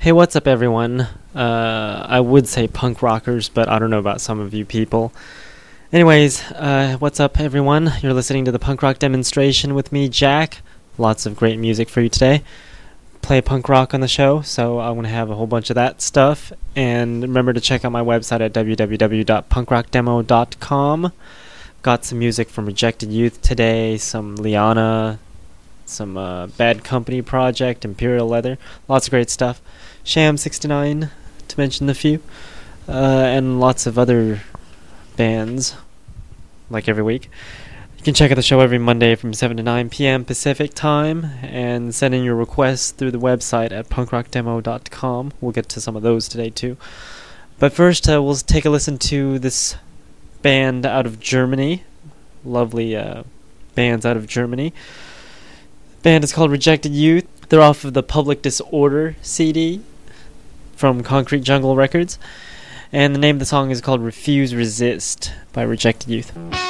Hey, what's up, everyone? Uh, I would say punk rockers, but I don't know about some of you people. Anyways, uh, what's up, everyone? You're listening to the punk rock demonstration with me, Jack. Lots of great music for you today. Play punk rock on the show, so I'm going to have a whole bunch of that stuff. And remember to check out my website at www.punkrockdemo.com. Got some music from Rejected Youth today, some Liana, some uh, Bad Company Project, Imperial Leather, lots of great stuff. Sham 69, to mention the few, uh, and lots of other bands, like every week. You can check out the show every Monday from 7 to 9 p.m. Pacific time and send in your requests through the website at punkrockdemo.com. We'll get to some of those today too. But first, uh, we'll take a listen to this band out of Germany. Lovely uh, bands out of Germany. Band is called Rejected Youth. They're off of the Public Disorder CD from Concrete Jungle Records. And the name of the song is called Refuse Resist by Rejected Youth.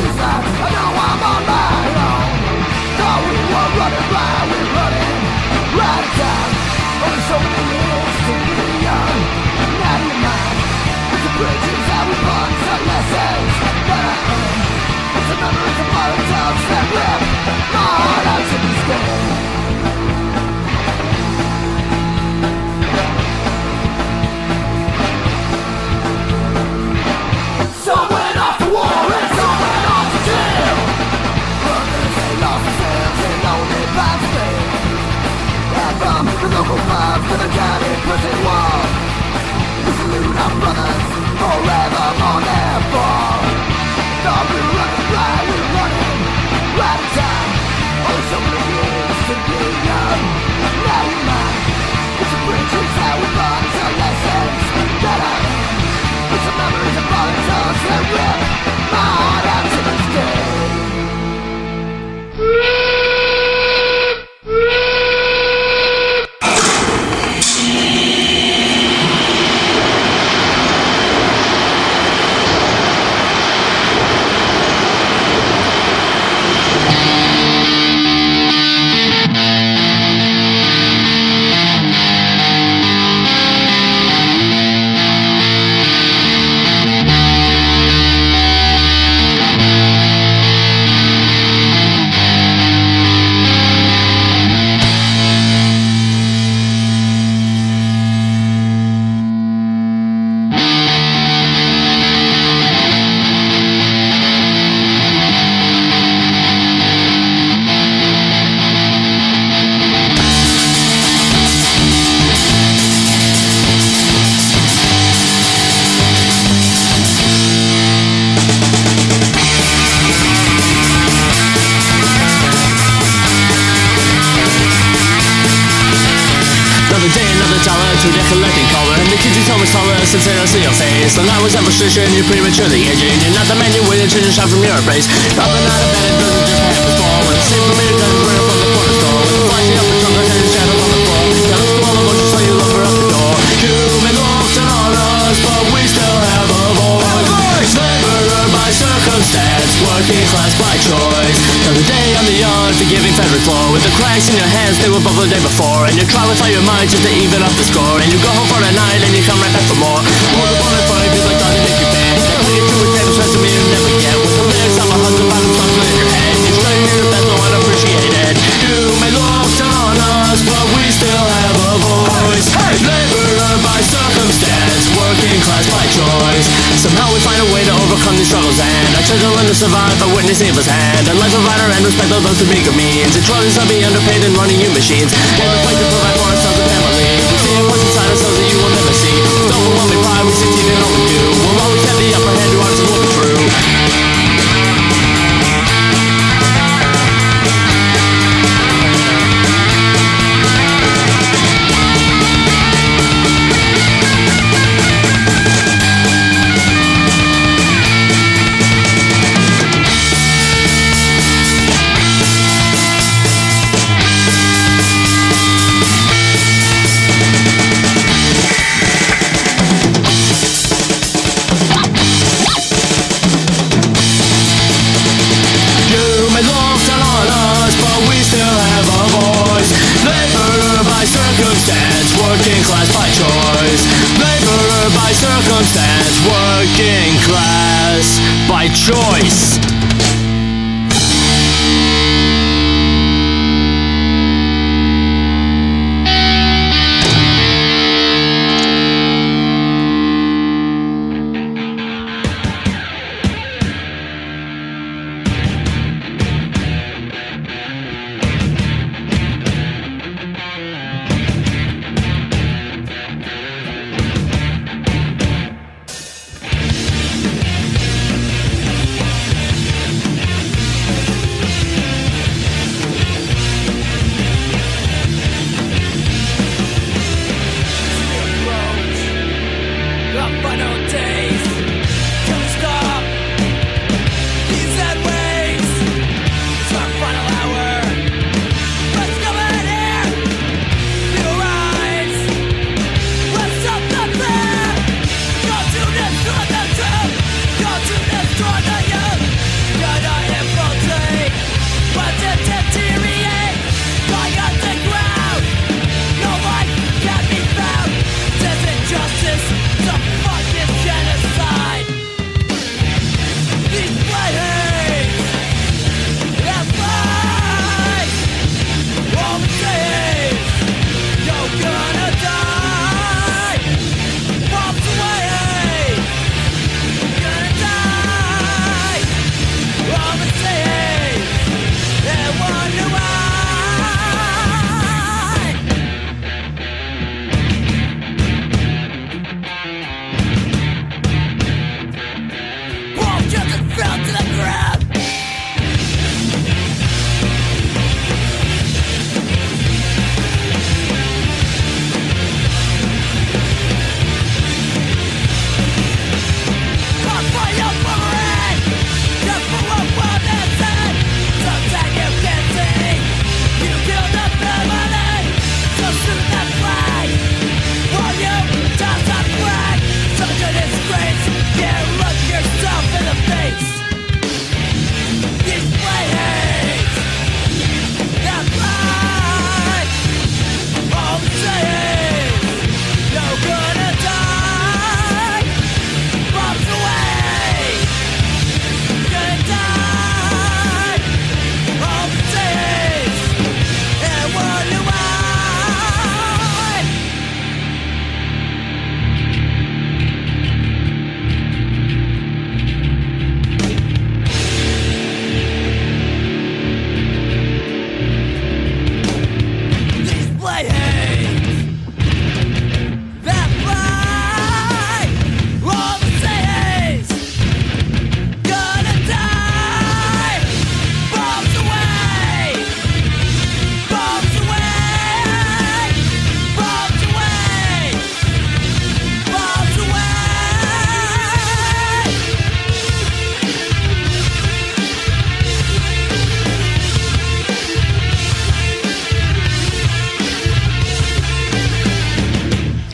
I know I'm on my own Thought we were running blind We're running Only so many years to be young Now you It's the that we that I It's the memories of That out from the local pubs to the dirty prison walls, We salute our brothers forever on their fall running, we're running Right in time Oh, so many years to be young Now we mind It's a bridge, it's we've learned our lessons that are It's the memories of all the that we're on survive by witnessing firsthand A life of honor and respect of those who make of means And trying to be underpaid and running you machines. And the fight to provide for ourselves and families. We see what's inside ourselves that you will never see With overwhelming pride we succeed in all we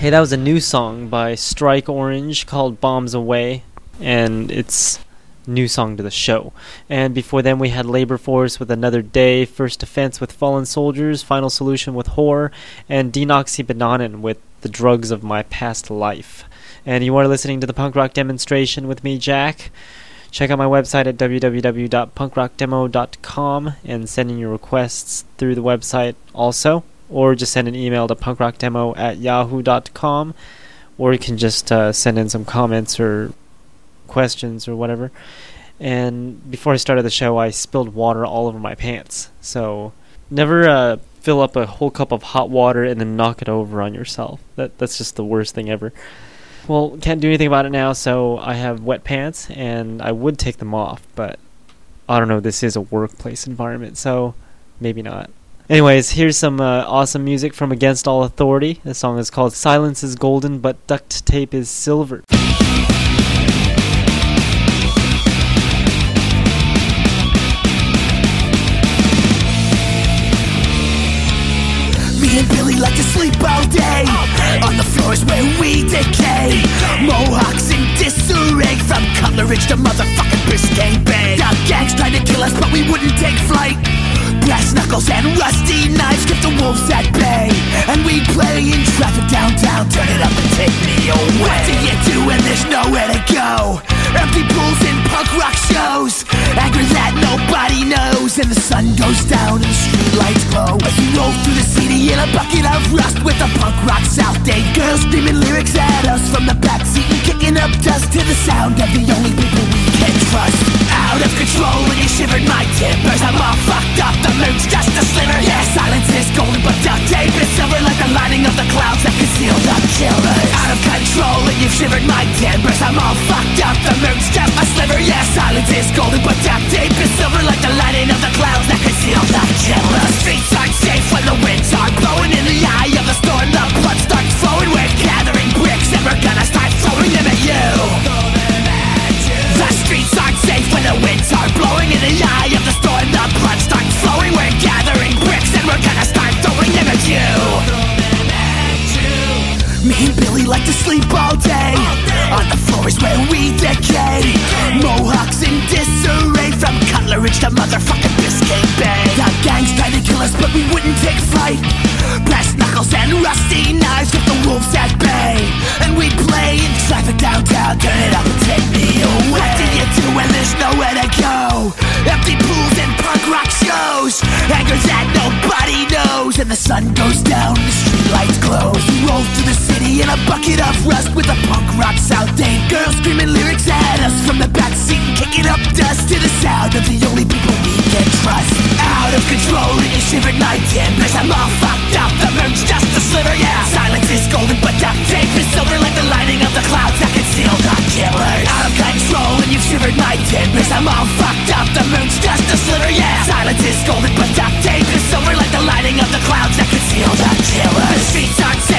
Hey, that was a new song by Strike Orange called Bombs Away, and it's new song to the show. And before then, we had Labor Force with Another Day, First Defense with Fallen Soldiers, Final Solution with Horror, and Denoxybananen with The Drugs of My Past Life. And you are listening to the punk rock demonstration with me, Jack. Check out my website at www.punkrockdemo.com and send in your requests through the website also. Or just send an email to punkrockdemo at yahoo.com. Or you can just uh, send in some comments or questions or whatever. And before I started the show, I spilled water all over my pants. So never uh, fill up a whole cup of hot water and then knock it over on yourself. That that's just the worst thing ever. Well, can't do anything about it now, so I have wet pants, and I would take them off, but I don't know. This is a workplace environment, so maybe not. Anyways, here's some uh, awesome music from Against All Authority. The song is called Silence is Golden, but Duct Tape is Silver. Me and Billy like to sleep all day On the floors where we decay Mohawks in disarray From Cutler Ridge to motherfucking Biscayne Bay The gangs tried to kill us but we wouldn't take flight Brass knuckles and rusty knives kept the wolves at bay. And we play in traffic downtown. Turn it up and take me away. What do you do when there's nowhere to go? Empty pools and punk rock shows. Anger that nobody knows. And the sun goes down and the streetlights glow. As we roll through the city in a bucket of rust With a punk rock South Dade girl screaming lyrics at us From the backseat. And kicking up dust To the sound of the only people we can trust Out of control when you shivered my timbers I'm all fucked up, the moon's just a sliver Yeah, silence is golden but duct tape is silver Like the lining of the clouds that conceal the killers Out of control and you've shivered my timbers I'm all fucked up, the moon's just a sliver. Yeah, silence is golden but duct tape is silver Like the lining of the clouds that conceal the killers The streets aren't safe when the winds are blowing In the eye of the me and Billy like to sleep all day. On the floor is where we decay. Mohawks in disarray From Cutler Ridge to motherfucking Biscayne Bay The gangs tried to kill us but we wouldn't take flight. Brass knuckles and rusty knives Kept the wolves at bay. And we play in traffic downtown. Turn it up and take me away in bucket of rust With a punk rock Dade girl screaming lyrics at us. From the back seat kicking up dust To the sound of the only people we can trust. Out of control and you shivered my timbers I'm all fucked up, the moon's just a sliver Yeah, silence is golden but duct tape is silver Like the lining of the clouds. That conceal the killers Out of control and you've shivered my timbers I'm all fucked up, the moon's just a sliver Yeah, silence is golden but duct tape is silver Like the lining of the clouds. That conceal the killers The streets aren't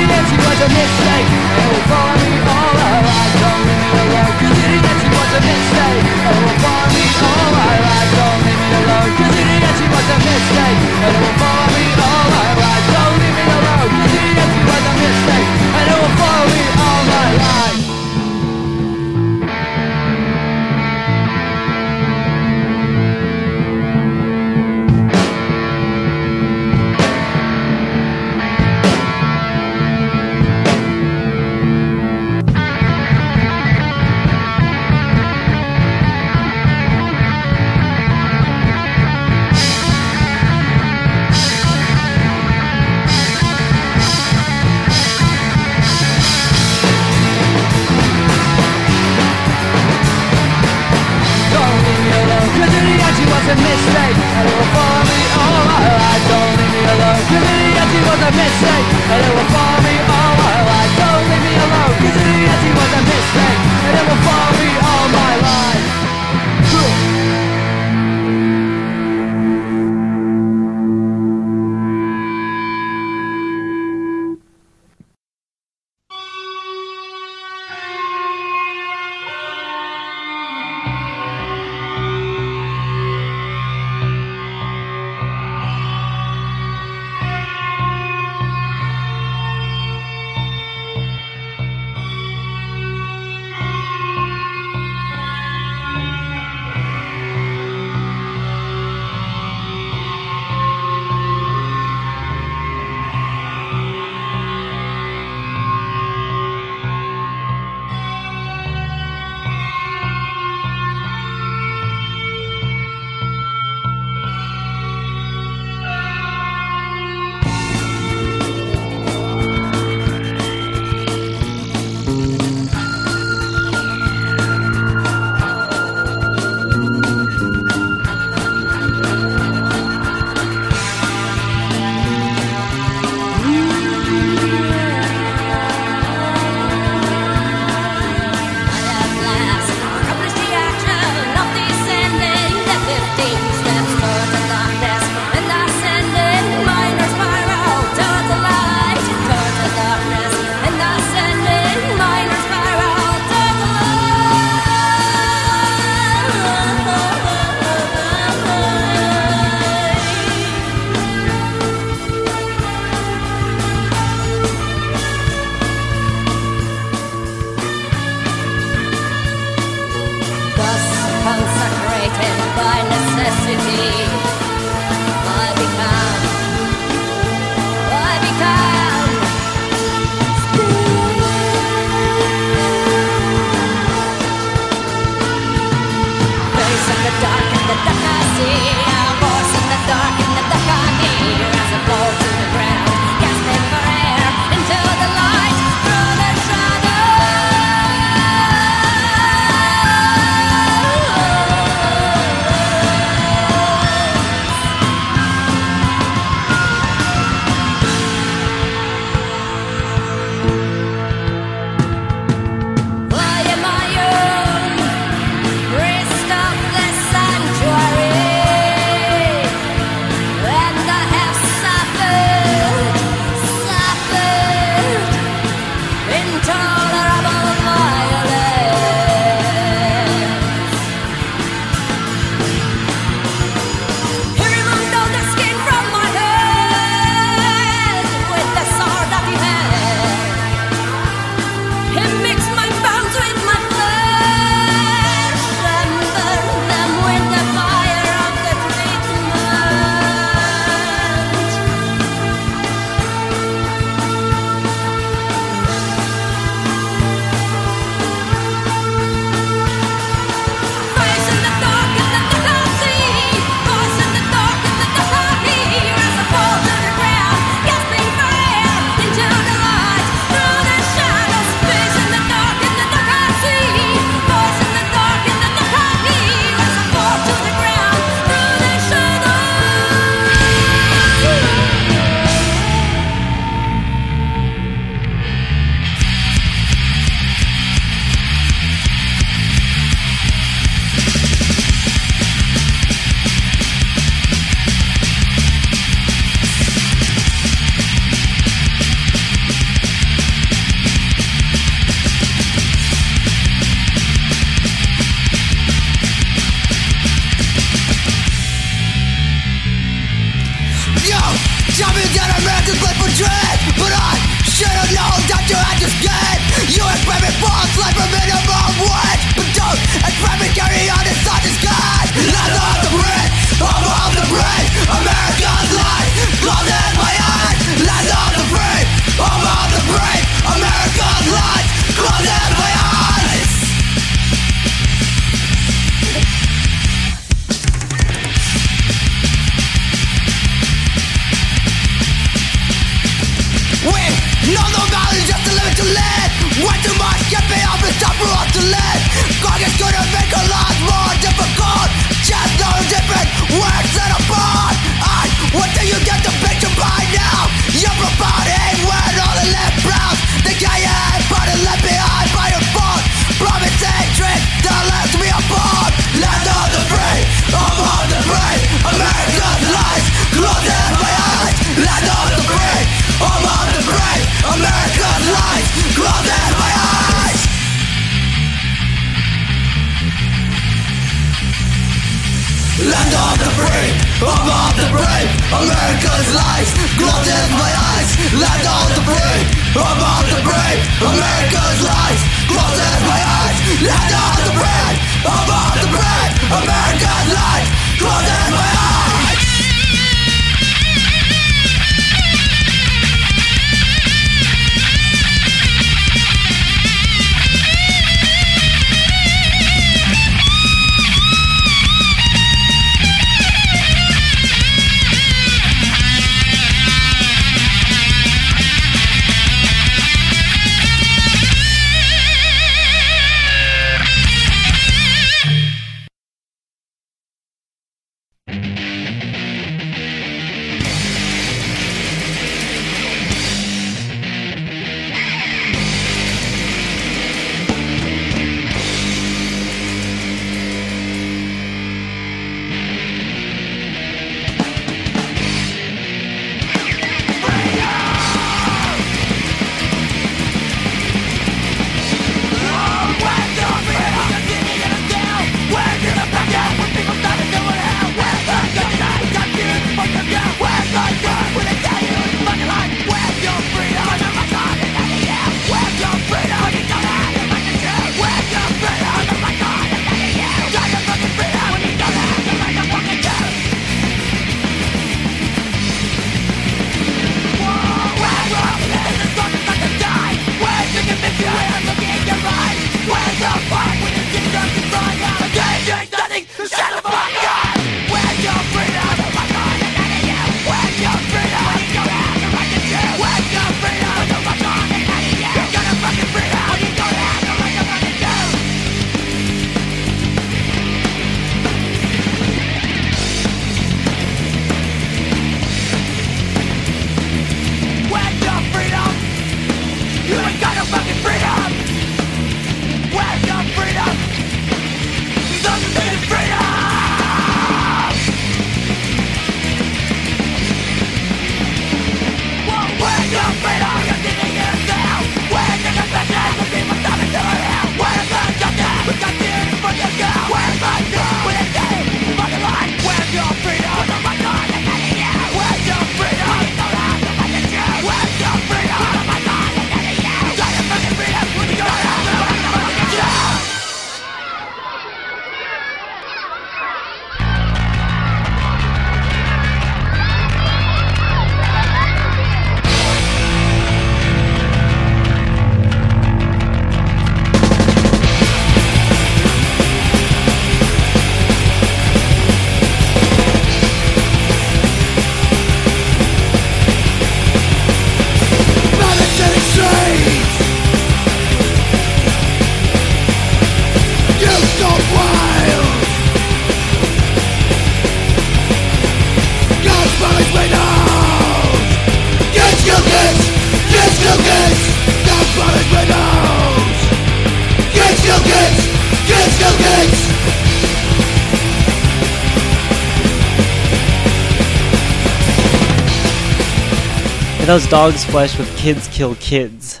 Was Dog's Flesh with Kids Kill Kids.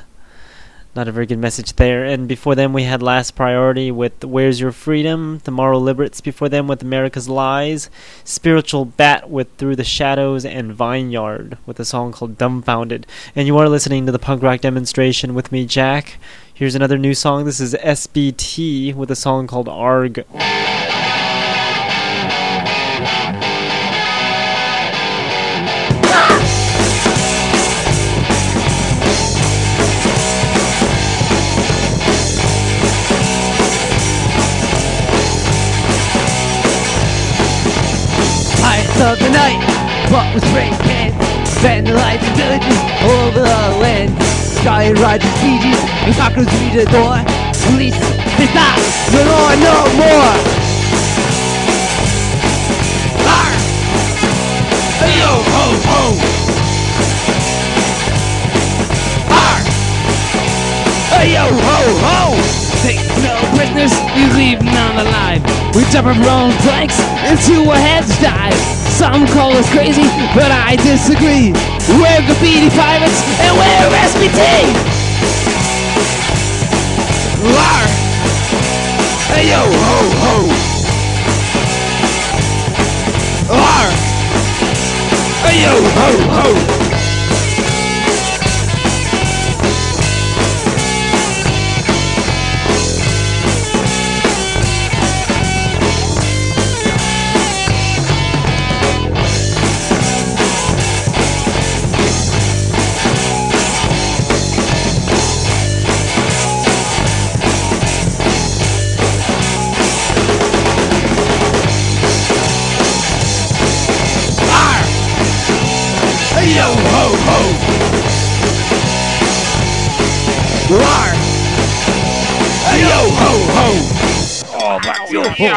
Not a very good message there. And before them, we had Last Priority with Where's Your Freedom? Tomorrow Liberates before them with America's Lies. Spiritual Bat with Through the Shadows. And Vineyard with a song called Dumbfounded. And you are listening to the punk rock demonstration with me, Jack. Here's another new song. This is SBT with a song called Arg. Of the night, what was breaking? Spend the life in villages all over the land. Giant Rogers, Fijis, and cockroaches reach the door. Police, they stop, no more, no more. Arr! Hey yo, ho, ho! Arr! Hey yo, ho, ho! Take no prisoners, we leave none alive. We jump our own planks into a head's dive. Some call us crazy, but I disagree. We're graffiti pirates and we're SBT. Lar. Hey yo ho ho. Lar. Hey yo ho ho. Walk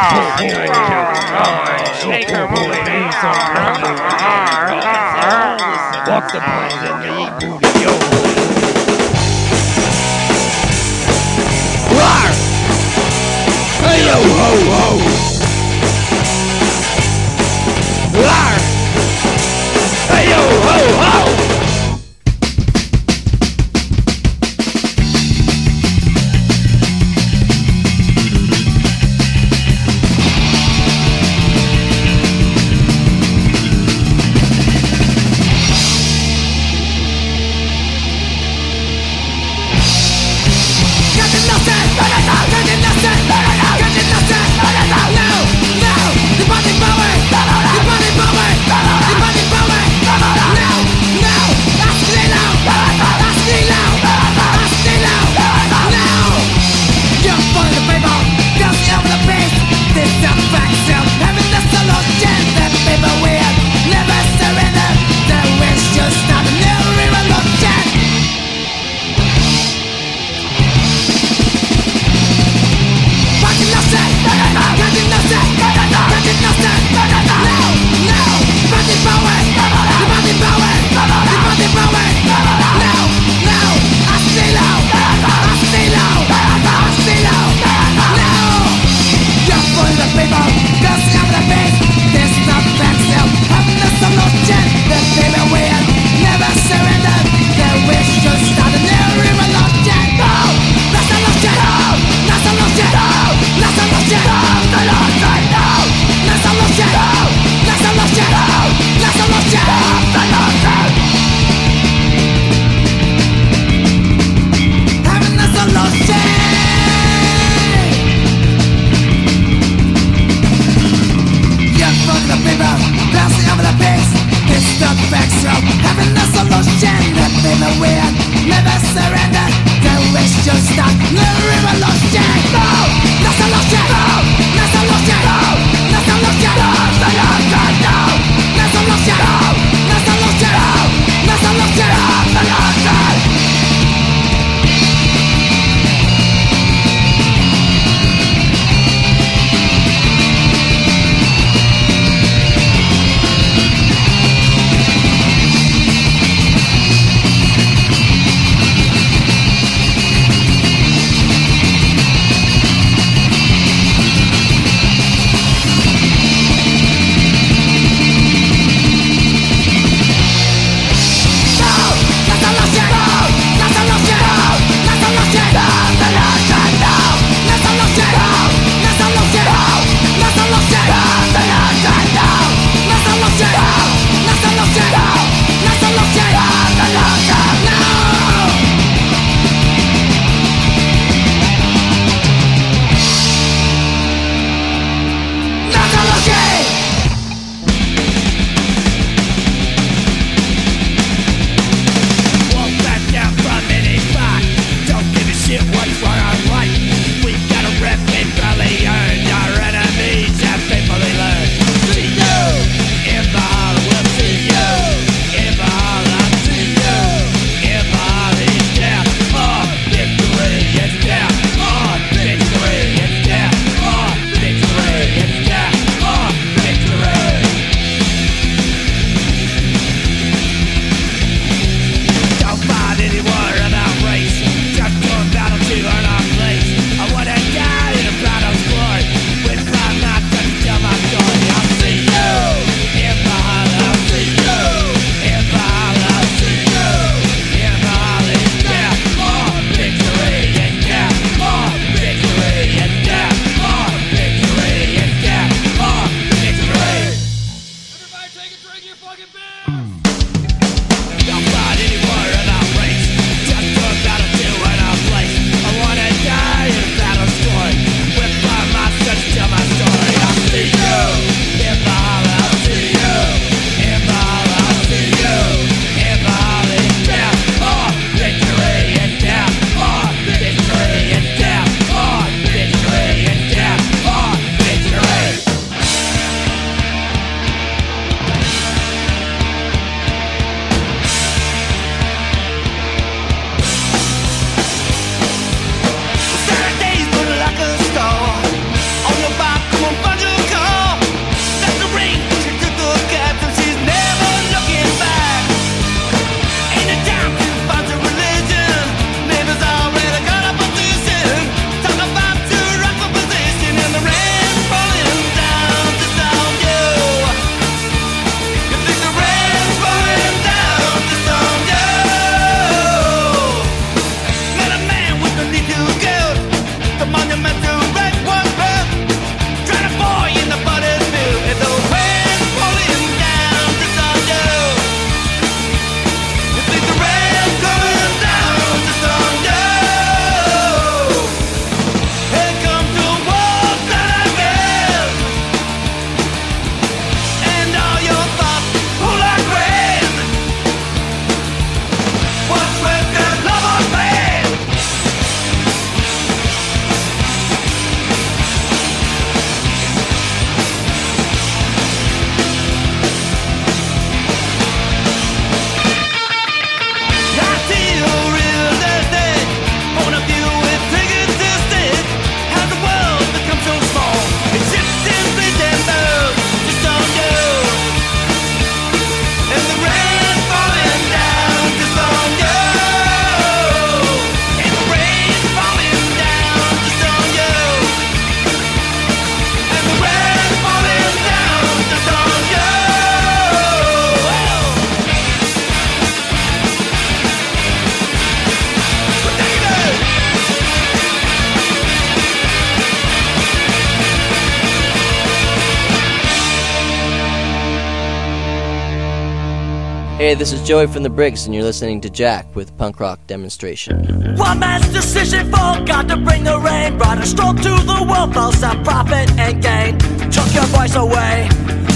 Hey, this is Joey from the Briggs, and you're listening to Jack with Punk Rock Demonstration. One man's decision for God to bring the rain brought a storm to the world, false of profit and gain. Took your voice away.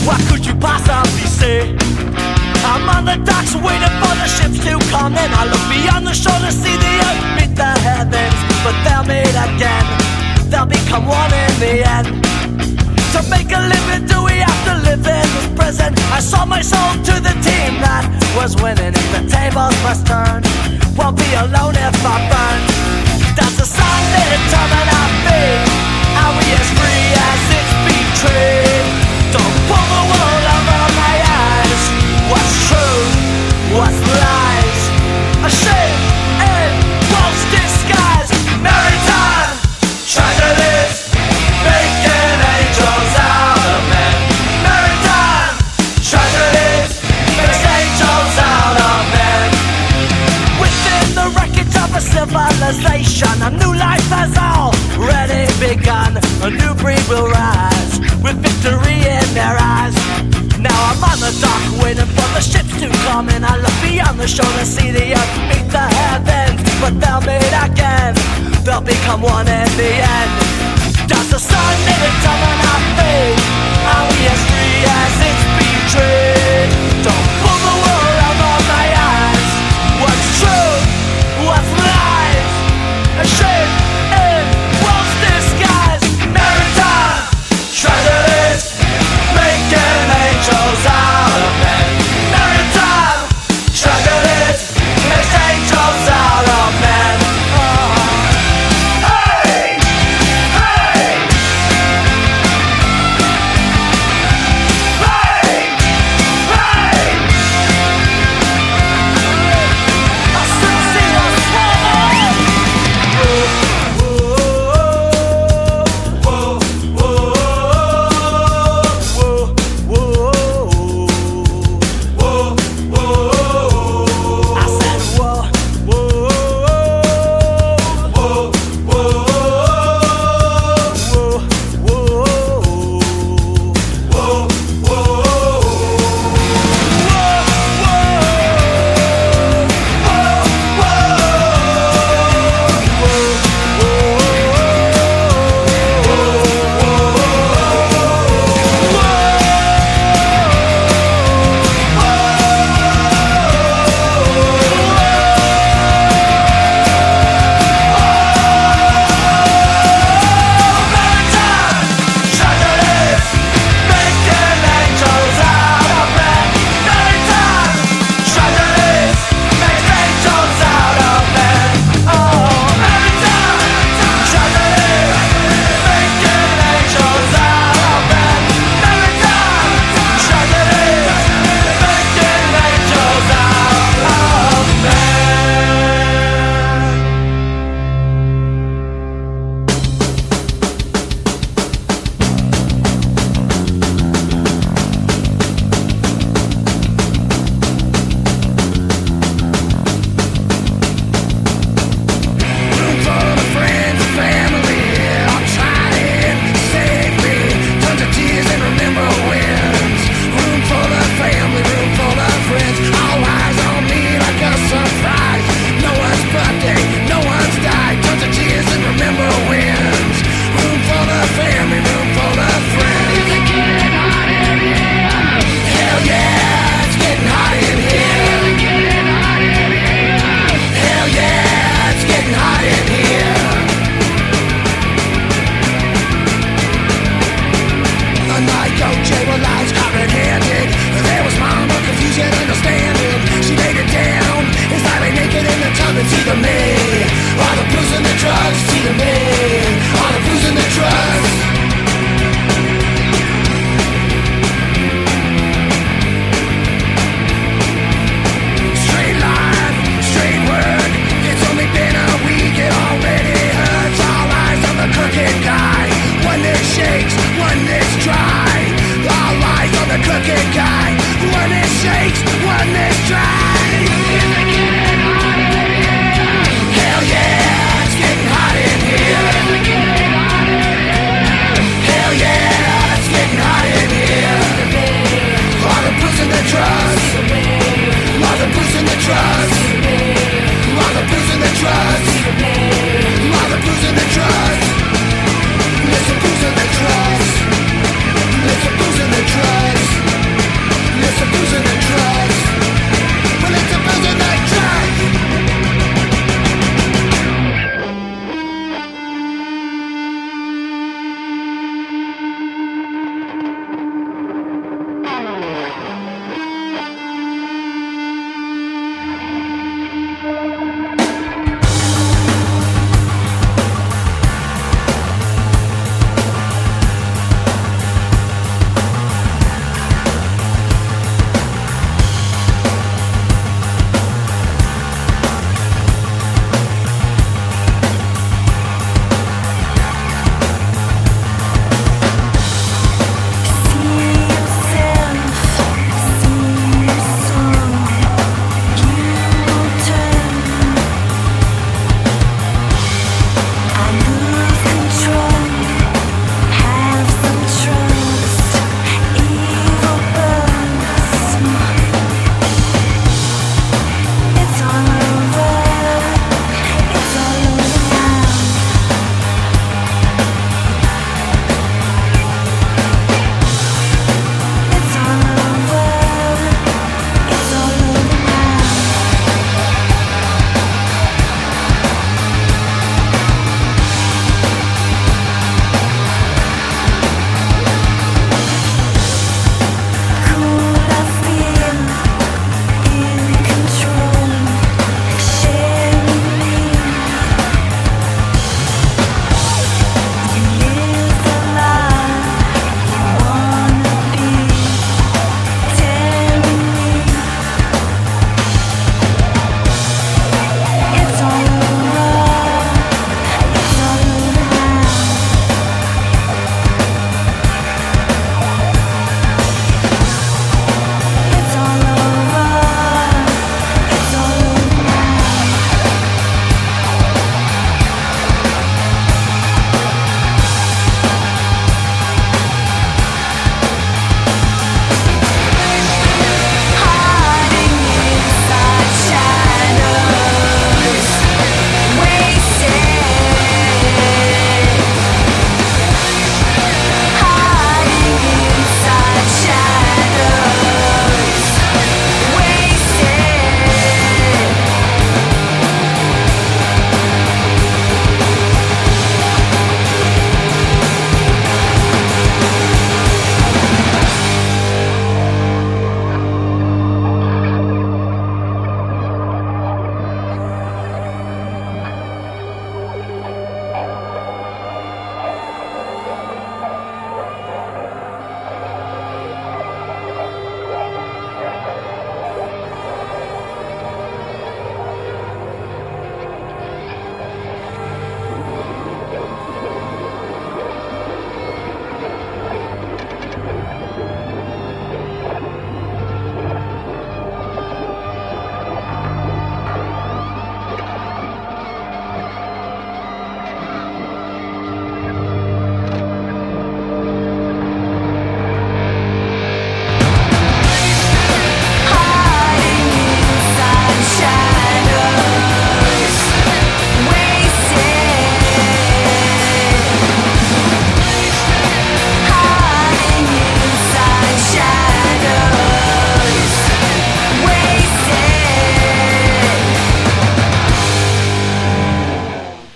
What could you possibly say? I'm on the docks waiting for the ships to come in. I look beyond the shore to see the earth meet the heavens, but they'll meet again. They'll become one in the end. To make a living, do we have to live in this prison? I sold my soul to the team that was winning. If the tables must turn, won't be alone if I burn. Does the sun determine our fate? Are we as free as it's betrayed? Don't pull the wool over my eyes. What's true? What's lies? A shame civilization, a new life has already begun. A new breed will rise with victory in their eyes. Now I'm on the dock waiting for the ships to come and I look beyond the shore to see the earth meet the heavens. But they'll meet again, they'll become one in the end. Does the sun determine our fate? Are we as free as it's betrayed? Don't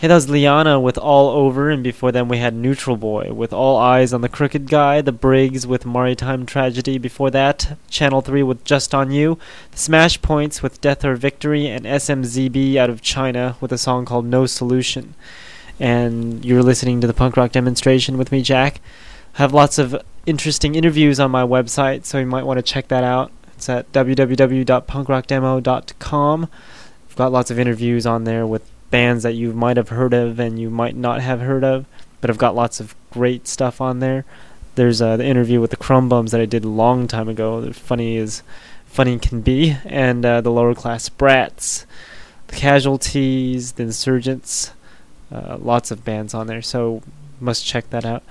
Hey, that was Liana with All Over, and before them we had Neutral Boy with All Eyes on the Crooked Guy, The Briggs with Maritime Tragedy before that, Channel 3 with Just On You, The Smash Points with Death or Victory, and SMZB out of China with a song called No Solution. And you're listening to the punk rock demonstration with me, Jack. I have lots of interesting interviews on my website, so you might want to check that out. It's at www.punkrockdemo.com. I've got lots of interviews on there with bands that you might have heard of and you might not have heard of, but I've got lots of great stuff on there. There's uh, the interview with the Krum Bums that I did a long time ago. They're funny as funny can be, and uh, the lower class brats, the casualties, the insurgents, uh, lots of bands on there. So must check that out.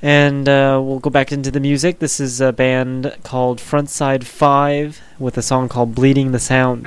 And uh, we'll go back into the music. This is a band called Frontside Five with a song called Bleeding the Sound.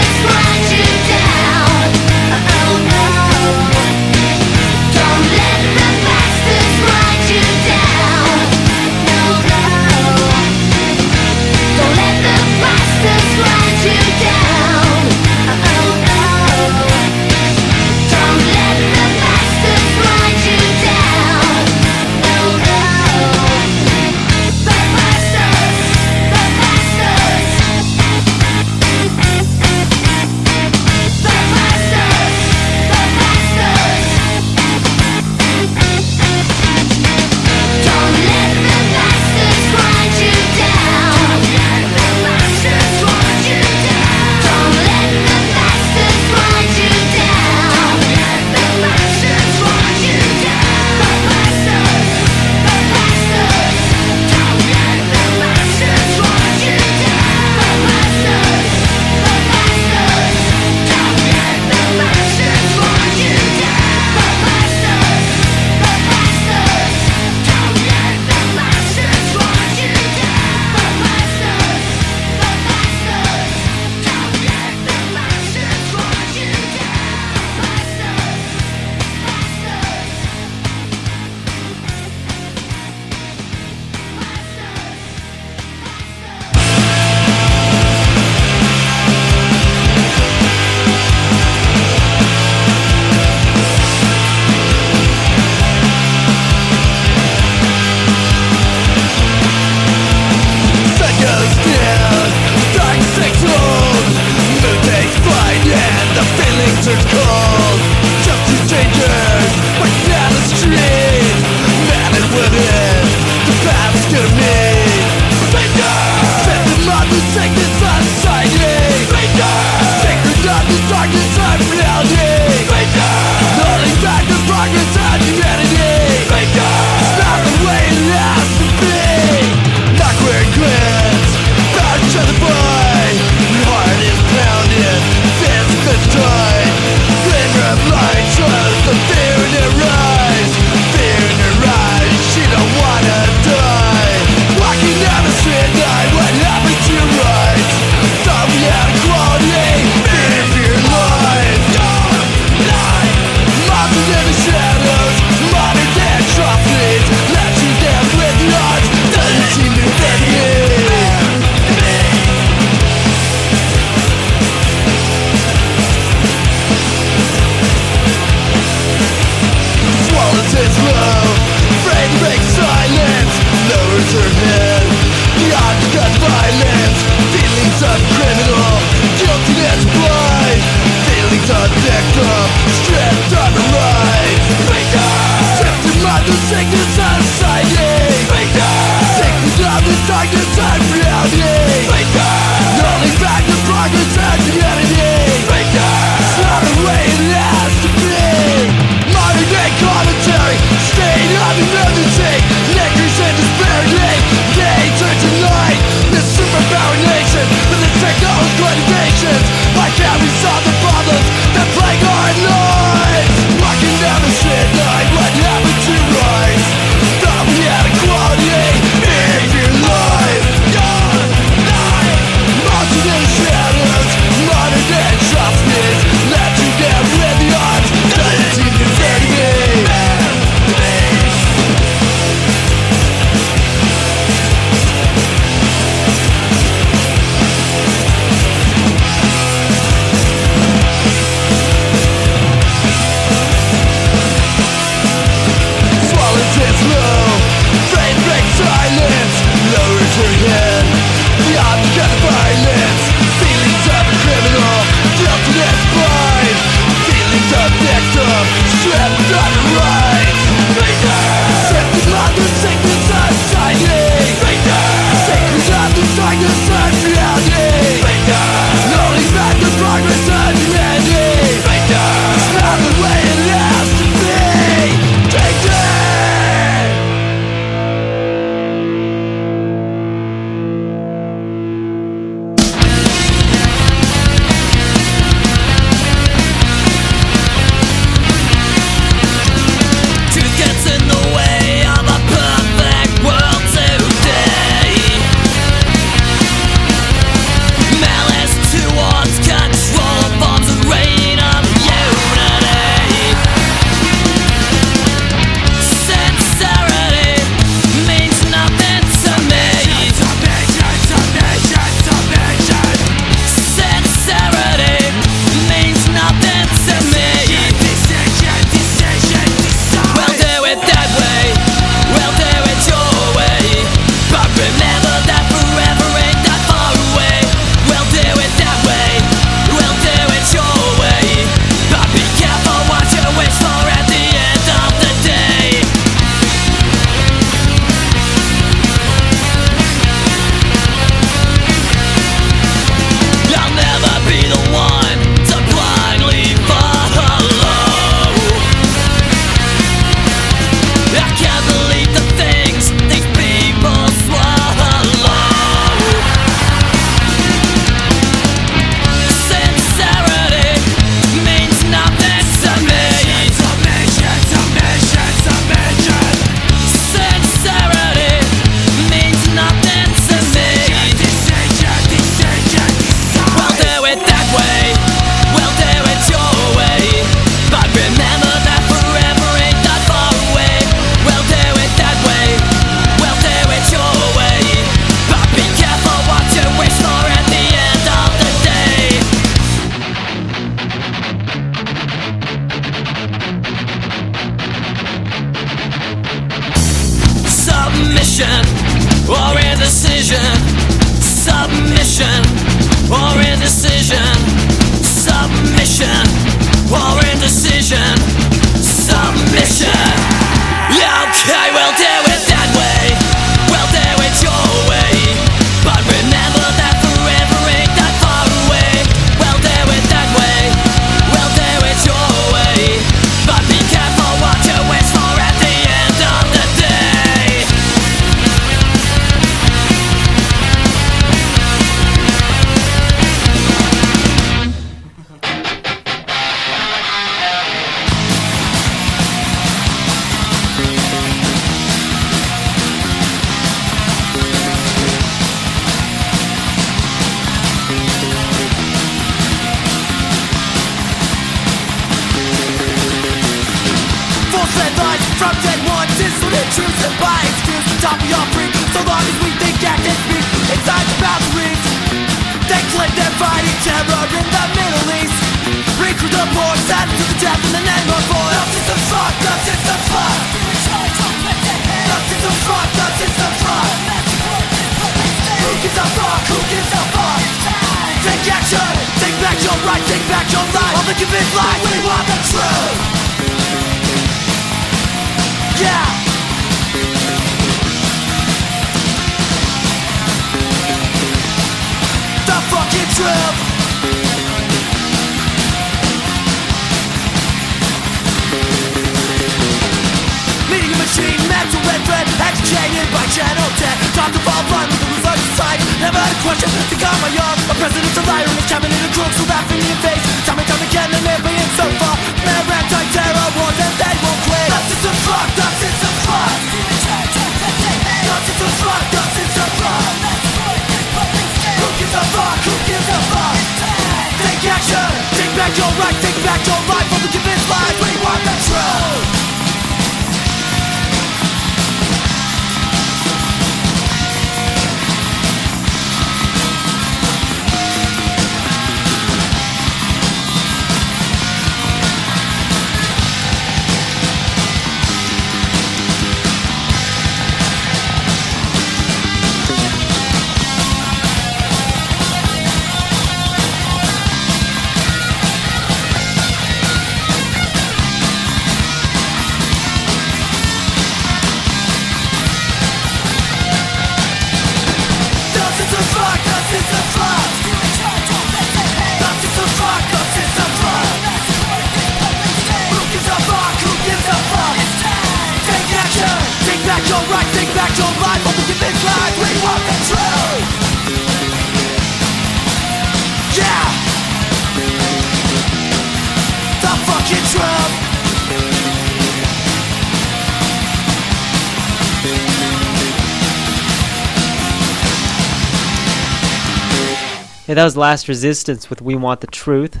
That was Last Resistance with We Want the Truth.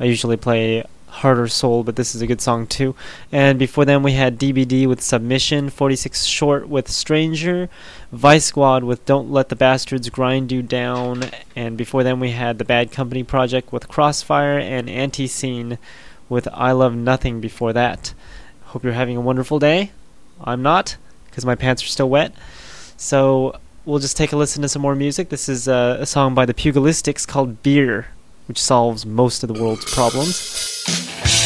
I usually play Harder Soul, but this is a good song too. And before then, we had DBD with Submission, 46 Short with Stranger, Vice Squad with Don't Let the Bastards Grind You Down, and before then, we had the Bad Company Project with Crossfire, and Anti Scene with I Love Nothing before that. Hope you're having a wonderful day. I'm not, because my pants are still wet. So we'll just take a listen to some more music. This is uh, a song by the Pugilistics called Beer, which solves most of the world's problems.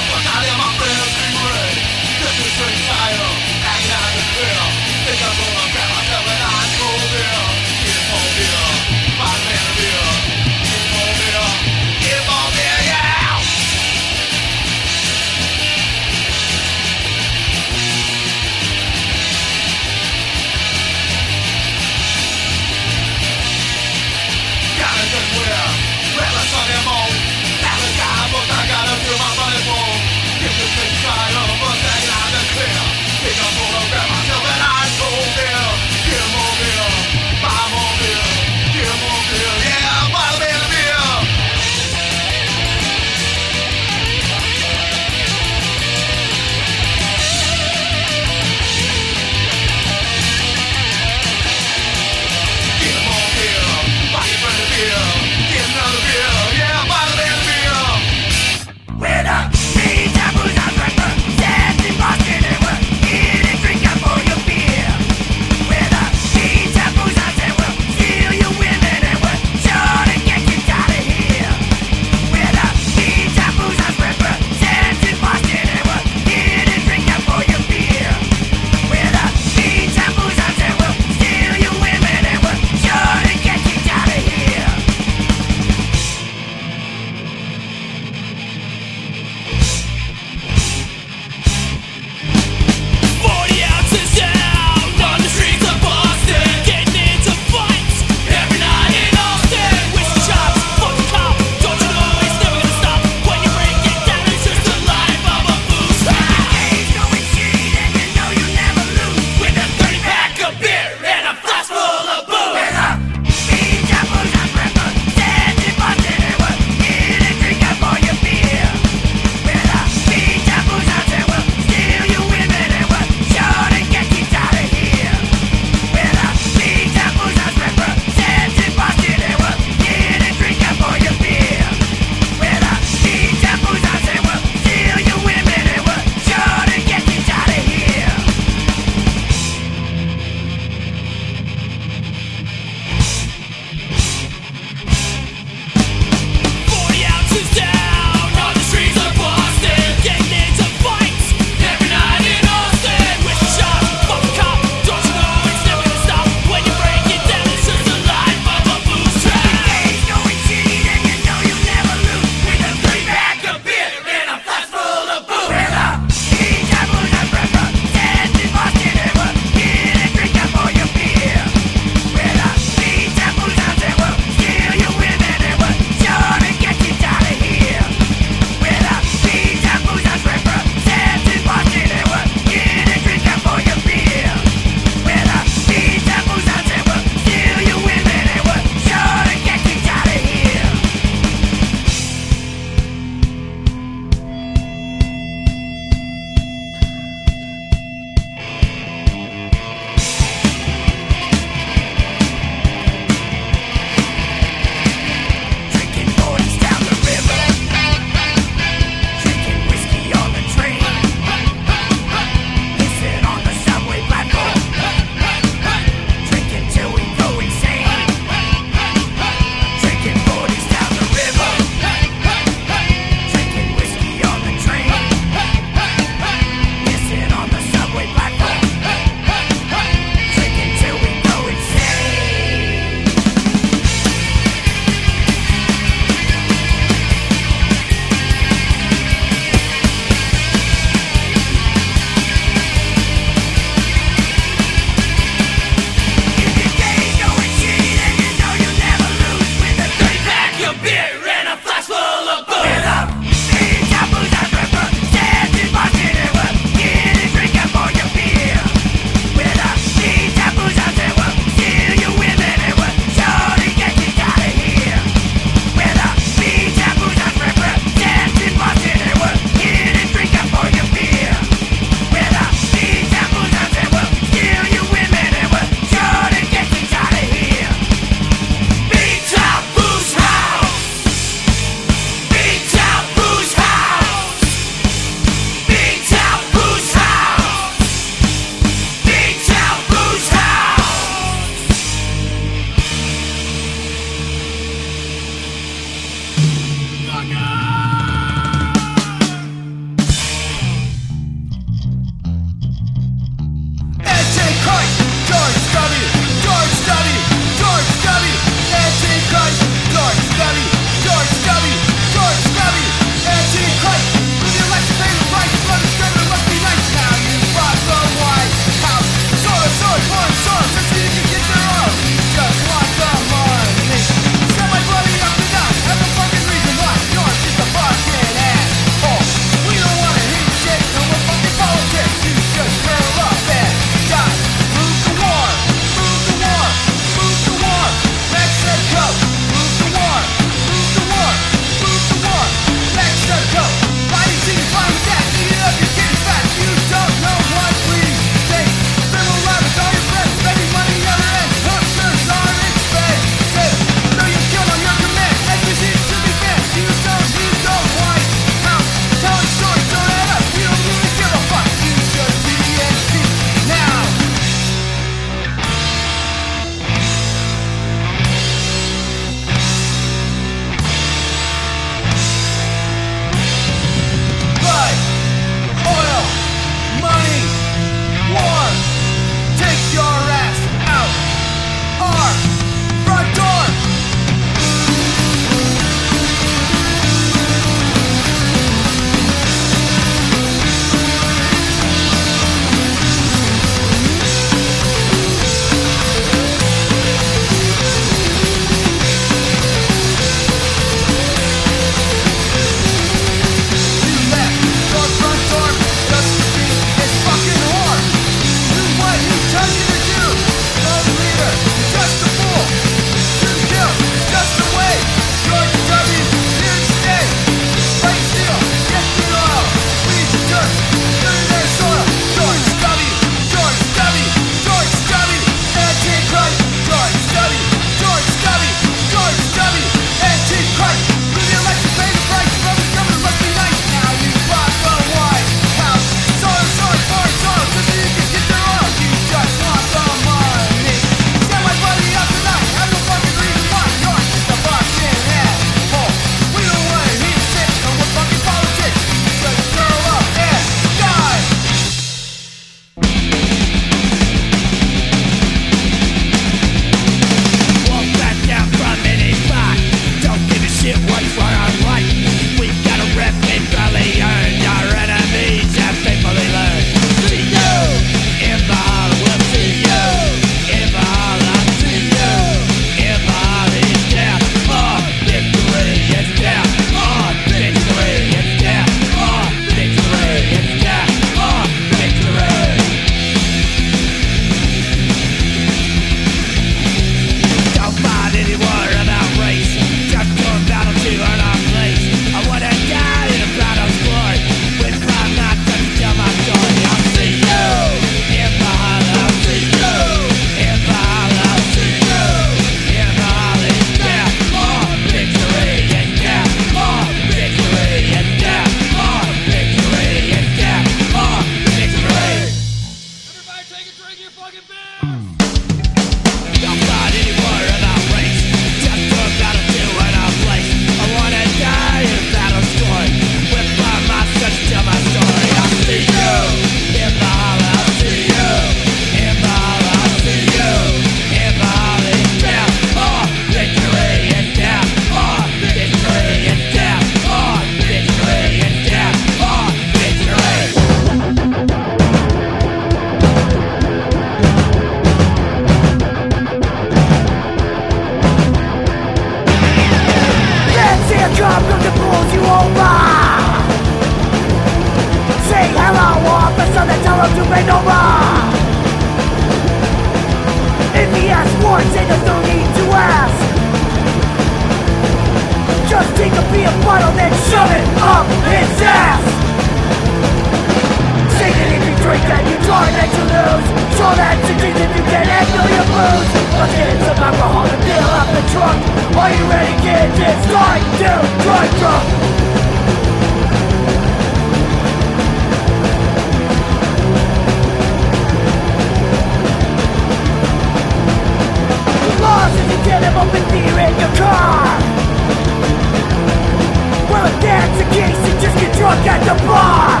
Bar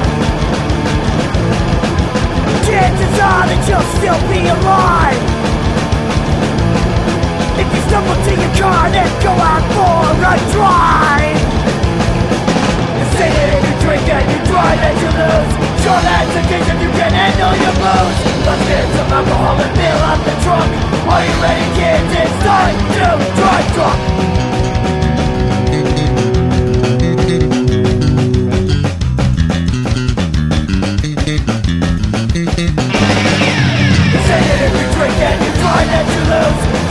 Chances are that you'll still be alive. If you stumble to your car, then go out for a drive. You Say that if you drink and you drive and you lose. Sure that's the case if you can handle your booze. Let's get some alcohol and fill up the trunk. Are you ready kids? It's time to drive drunk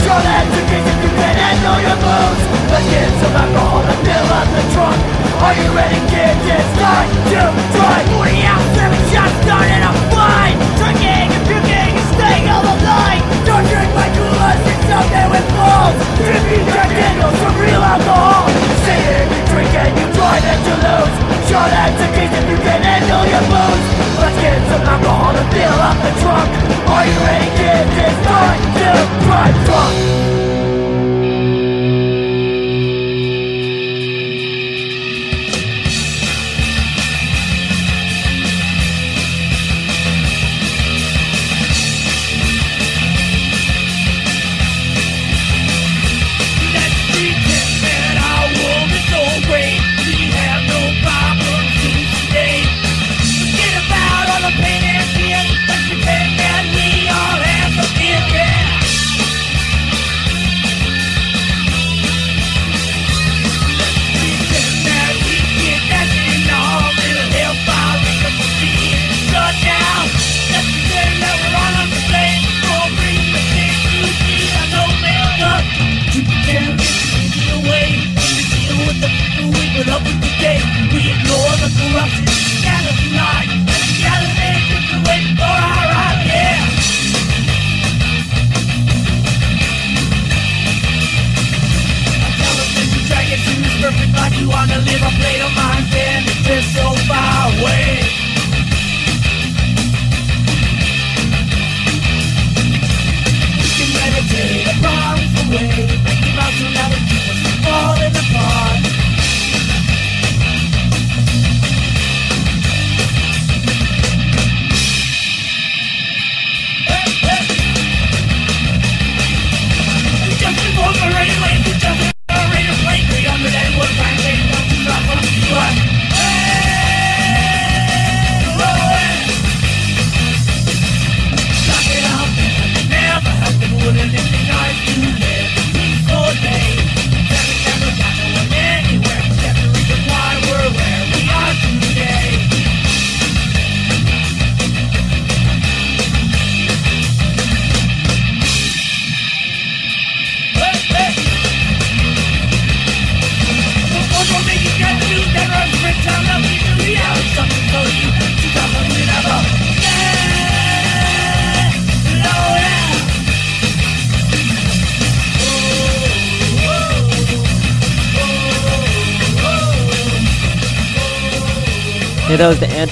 Sure that's the case if you can handle your blues Let's get some alcohol and fill up the trunk Are you ready kids? It's time to drive 40 out, 7 shots done and I'm Drinking and puking and staying all the night Don't drink my coolers, it's someday with balls If you Daniels some real alcohol Say that if you drink and you drive that you lose Sure that's the case if you can handle your blues Some alcohol and fill up the trunk Are you ready kids? It's time to drive drunk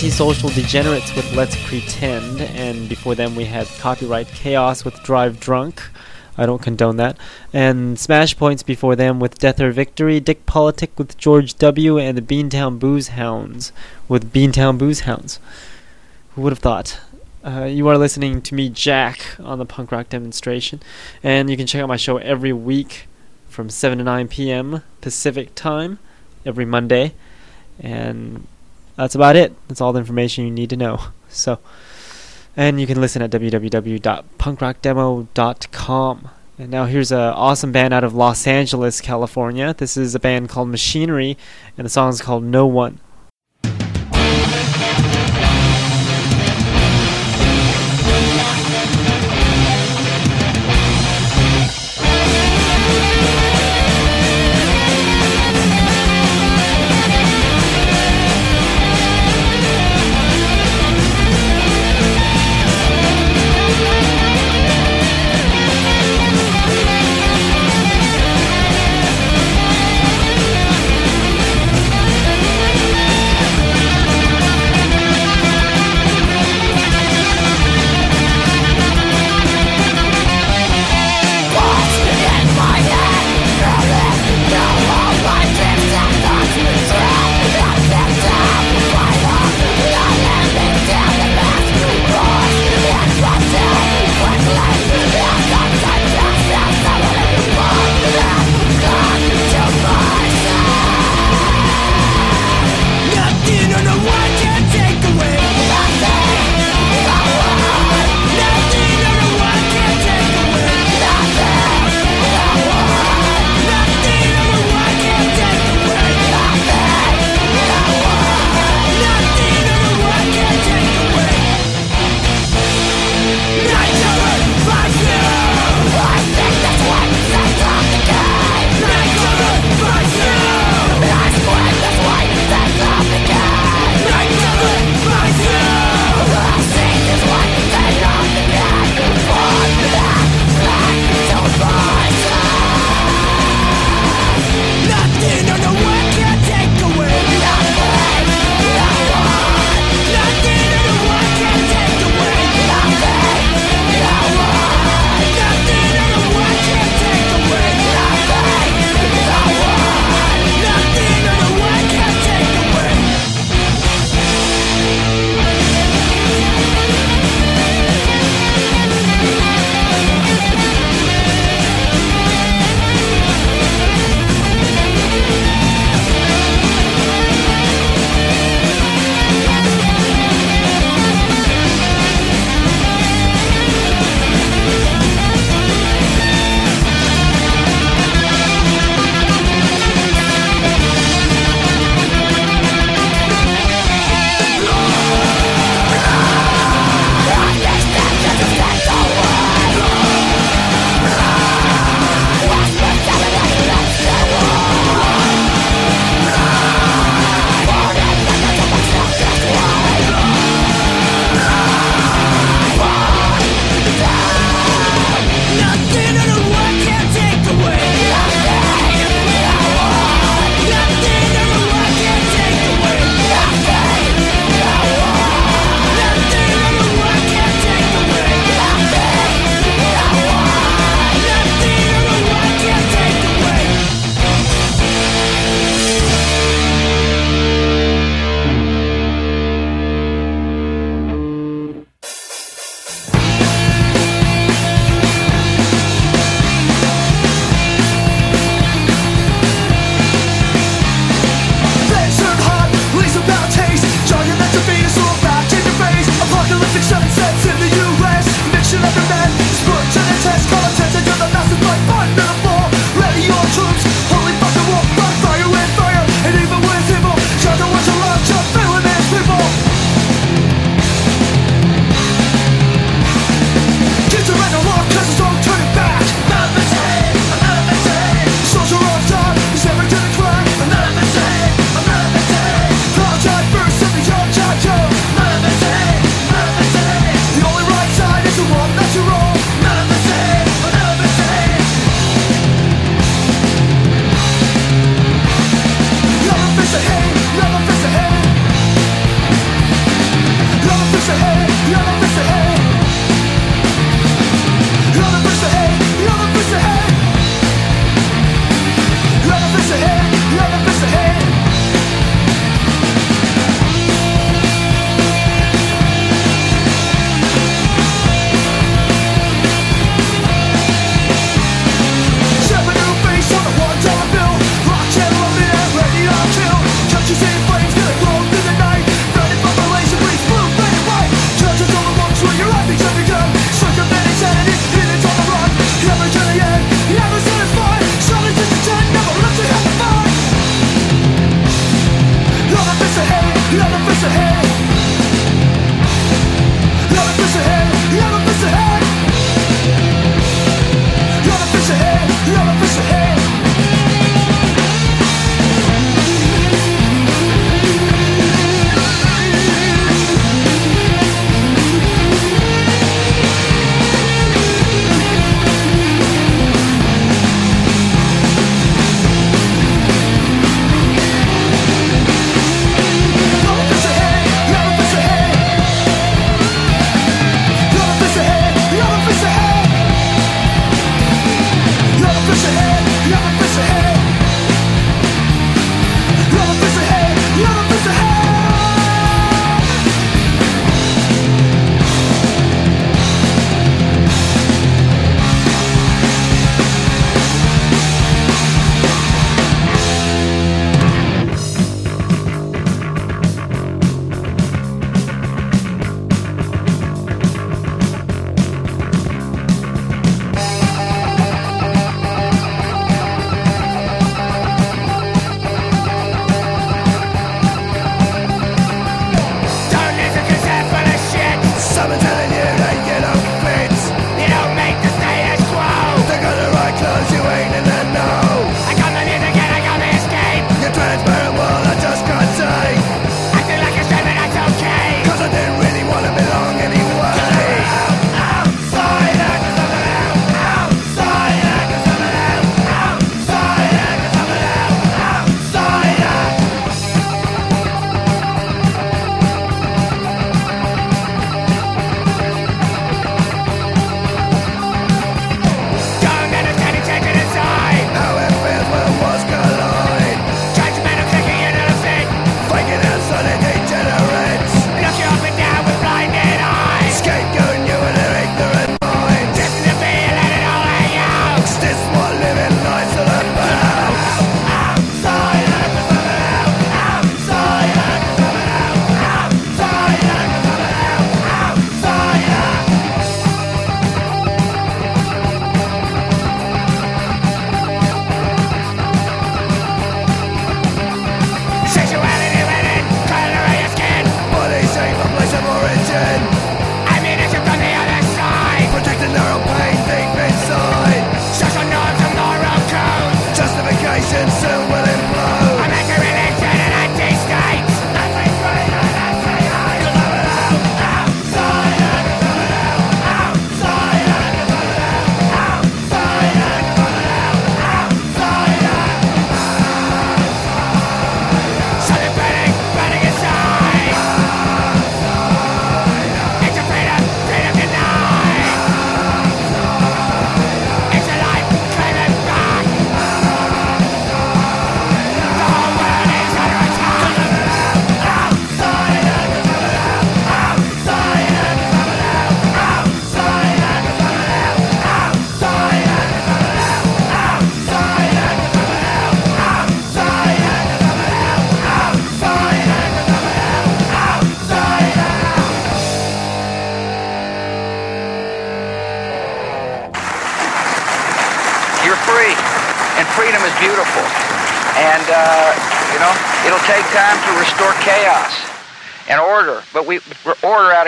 Antisocial Degenerates with Let's Pretend, and before them we had Copyright Chaos with Drive Drunk. I don't condone that. And Smash Points before them with Death or Victory, Dick Politic with George W., and the Beantown Booze Hounds with Beantown Booze Hounds. Who would have thought? Uh, you are listening to me, Jack, on the punk rock demonstration, and you can check out my show every week from 7 to 9 p.m. Pacific time every Monday. And that's about it. That's all the information you need to know. So, and you can listen at www.punkrockdemo.com. And now here's an awesome band out of Los Angeles, California. This is a band called Machinery, and the song is called No One.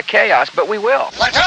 Chaos, but we will. No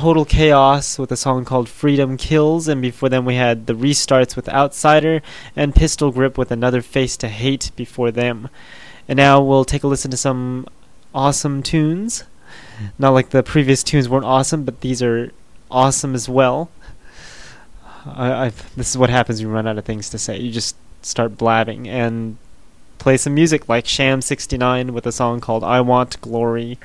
Total Chaos with a song called Freedom Kills, and before them we had the restarts with Outsider and Pistol Grip with another Face to Hate before them. And now we'll take a listen to some awesome tunes. Not like the previous tunes weren't awesome, but these are awesome as well. I, I, this is what happens when you run out of things to say. You just start blabbing and play some music like Sham 69 with a song called I Want Glory.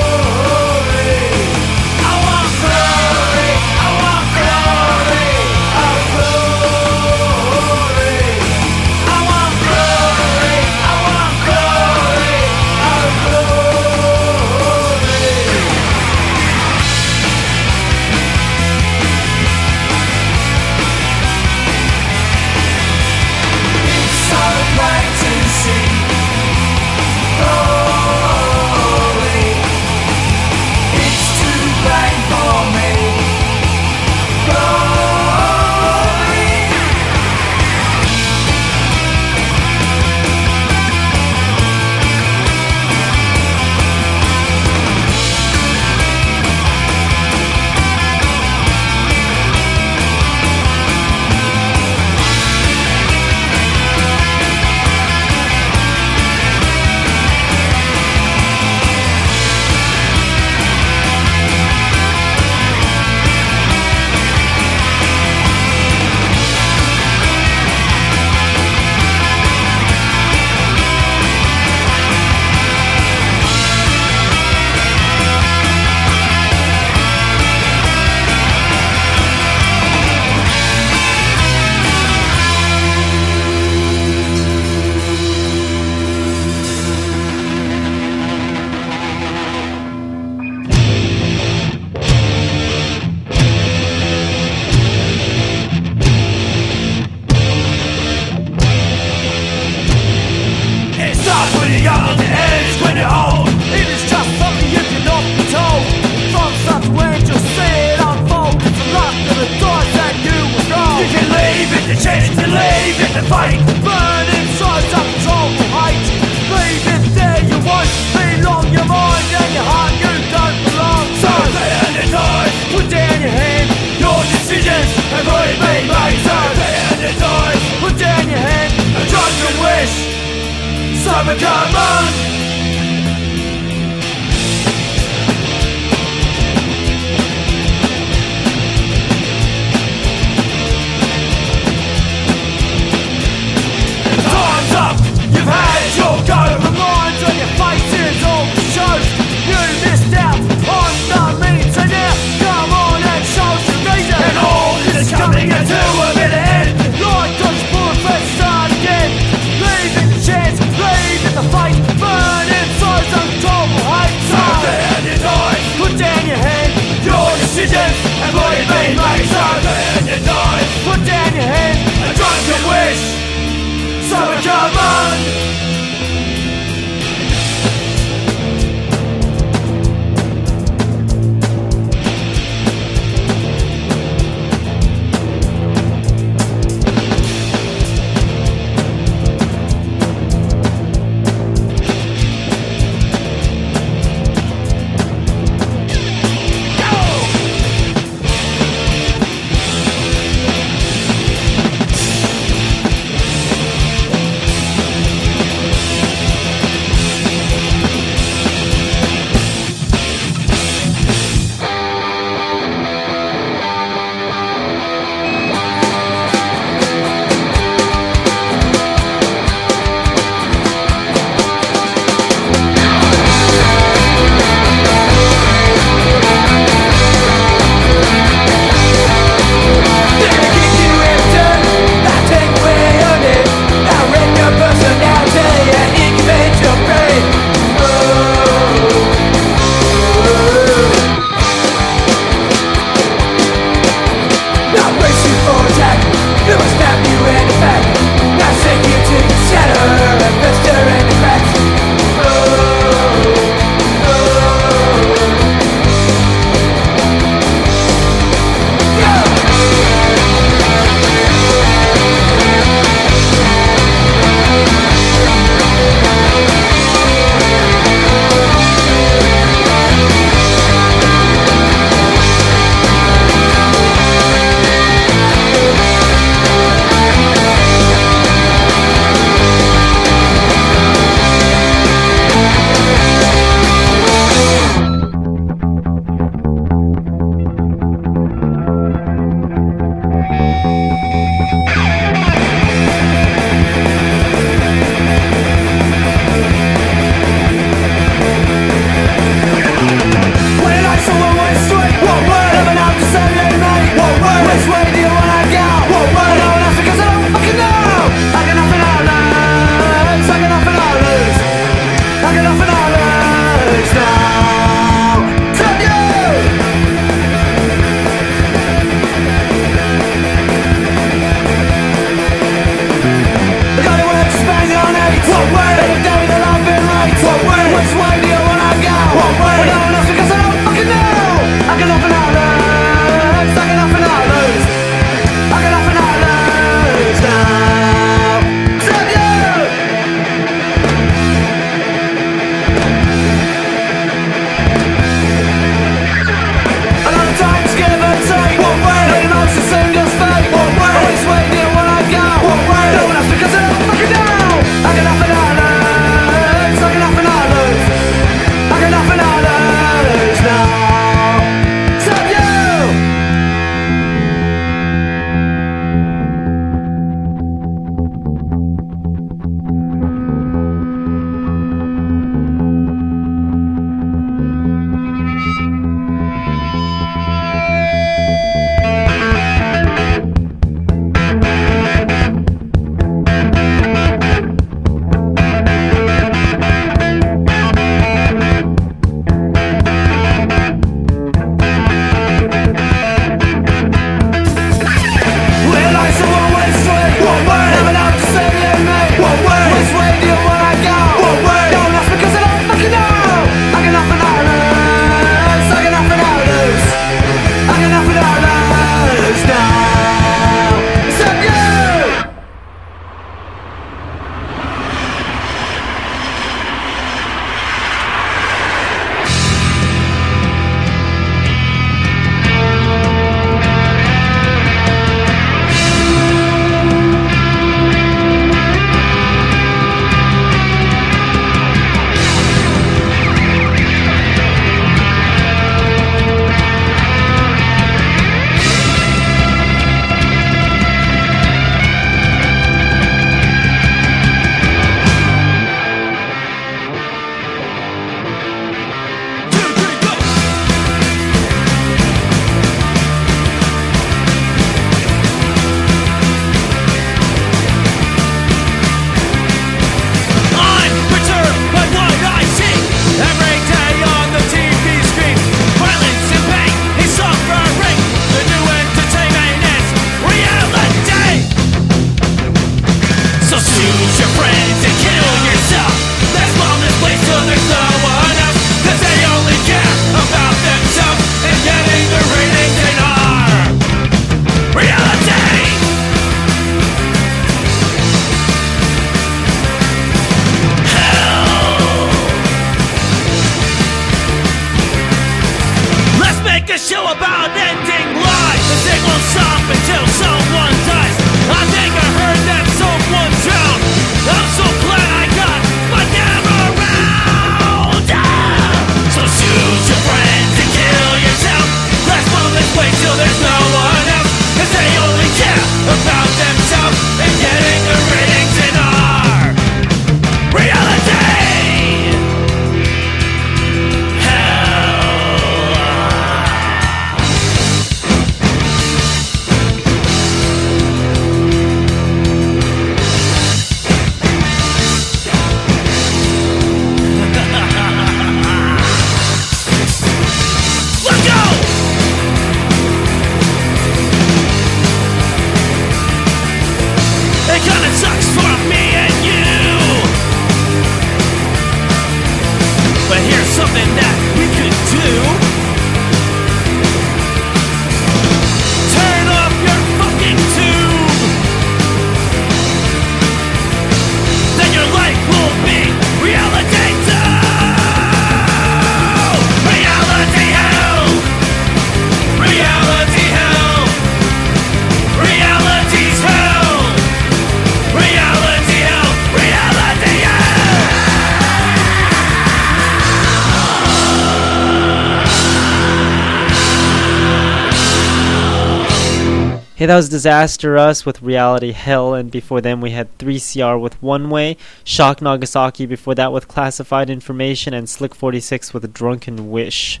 That was Disaster Us with Reality Hell, and before them we had 3CR with One Way, Shock Nagasaki before that with Classified Information, and Slick 46 with a Drunken Wish.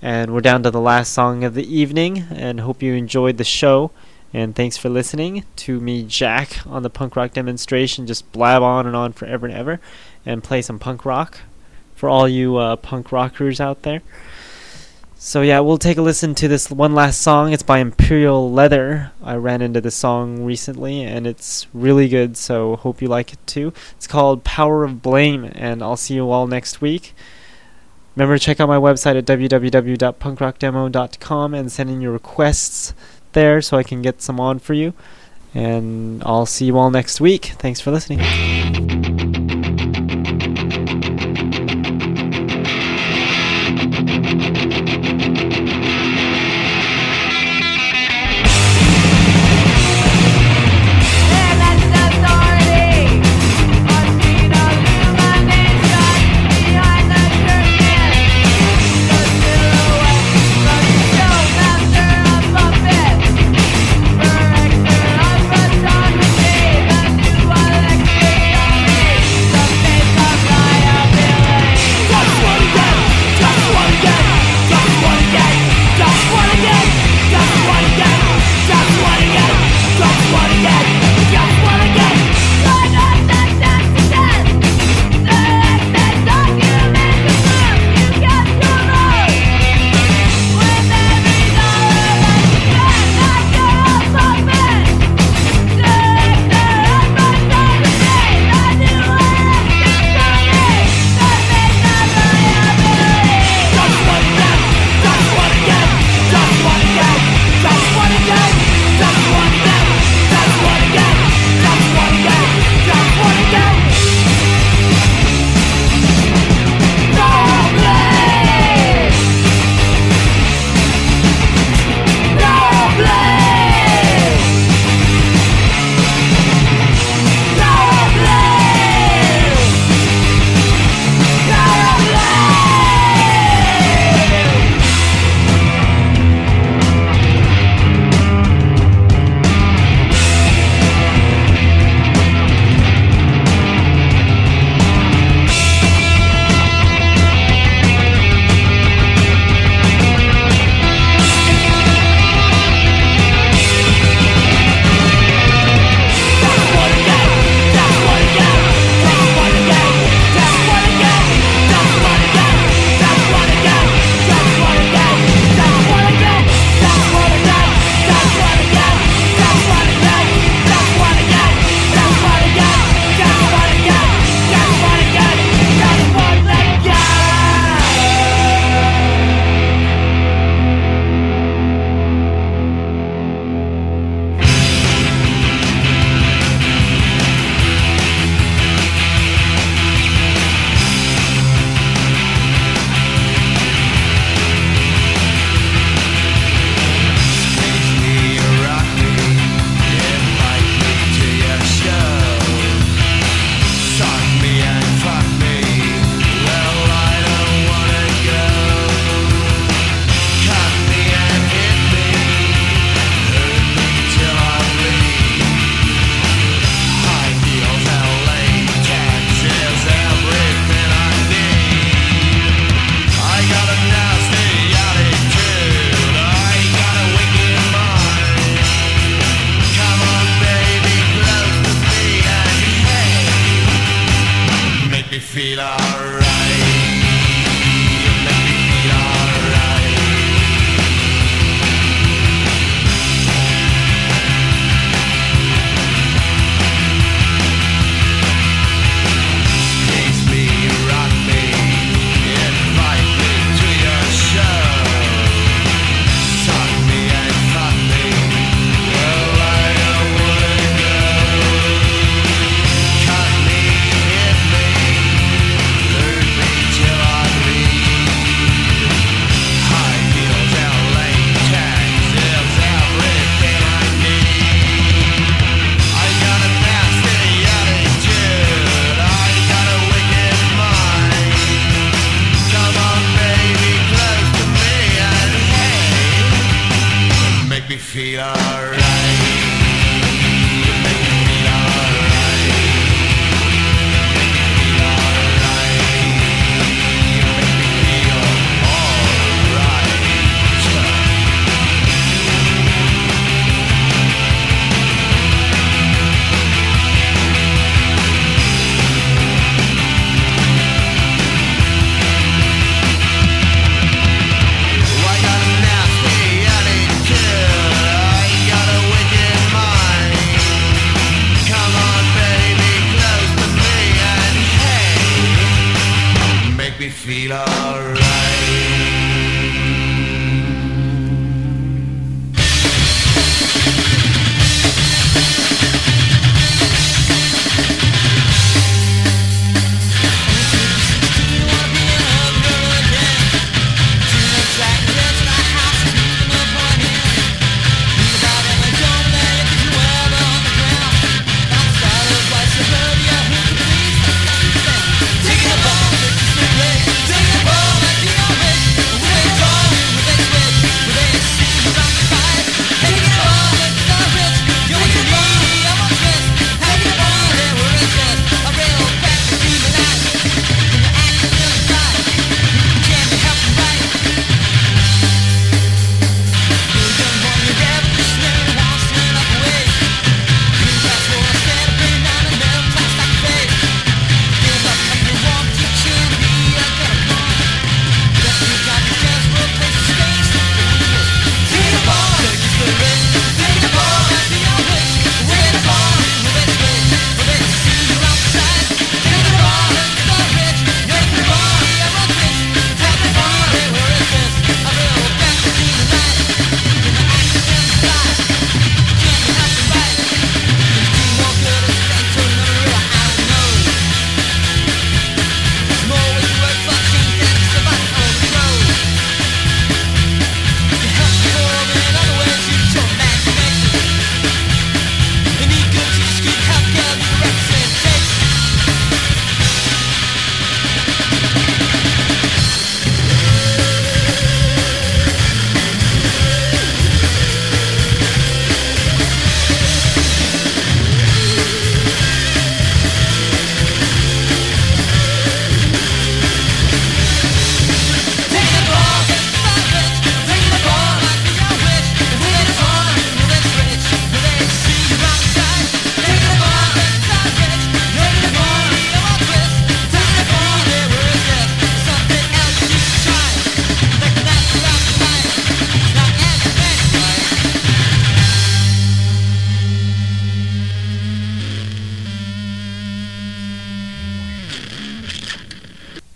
And we're down to the last song of the evening, and hope you enjoyed the show. And thanks for listening to me, Jack, on the punk rock demonstration. Just blab on and on forever and ever, and play some punk rock for all you uh, punk rockers out there. So yeah, we'll take a listen to this one last song. It's by Imperial Leather. I ran into this song recently and it's really good, so hope you like it too. It's called Power of Blame and I'll see you all next week. Remember to check out my website at www.punkrockdemo.com and send in your requests there so I can get some on for you. And I'll see you all next week. Thanks for listening.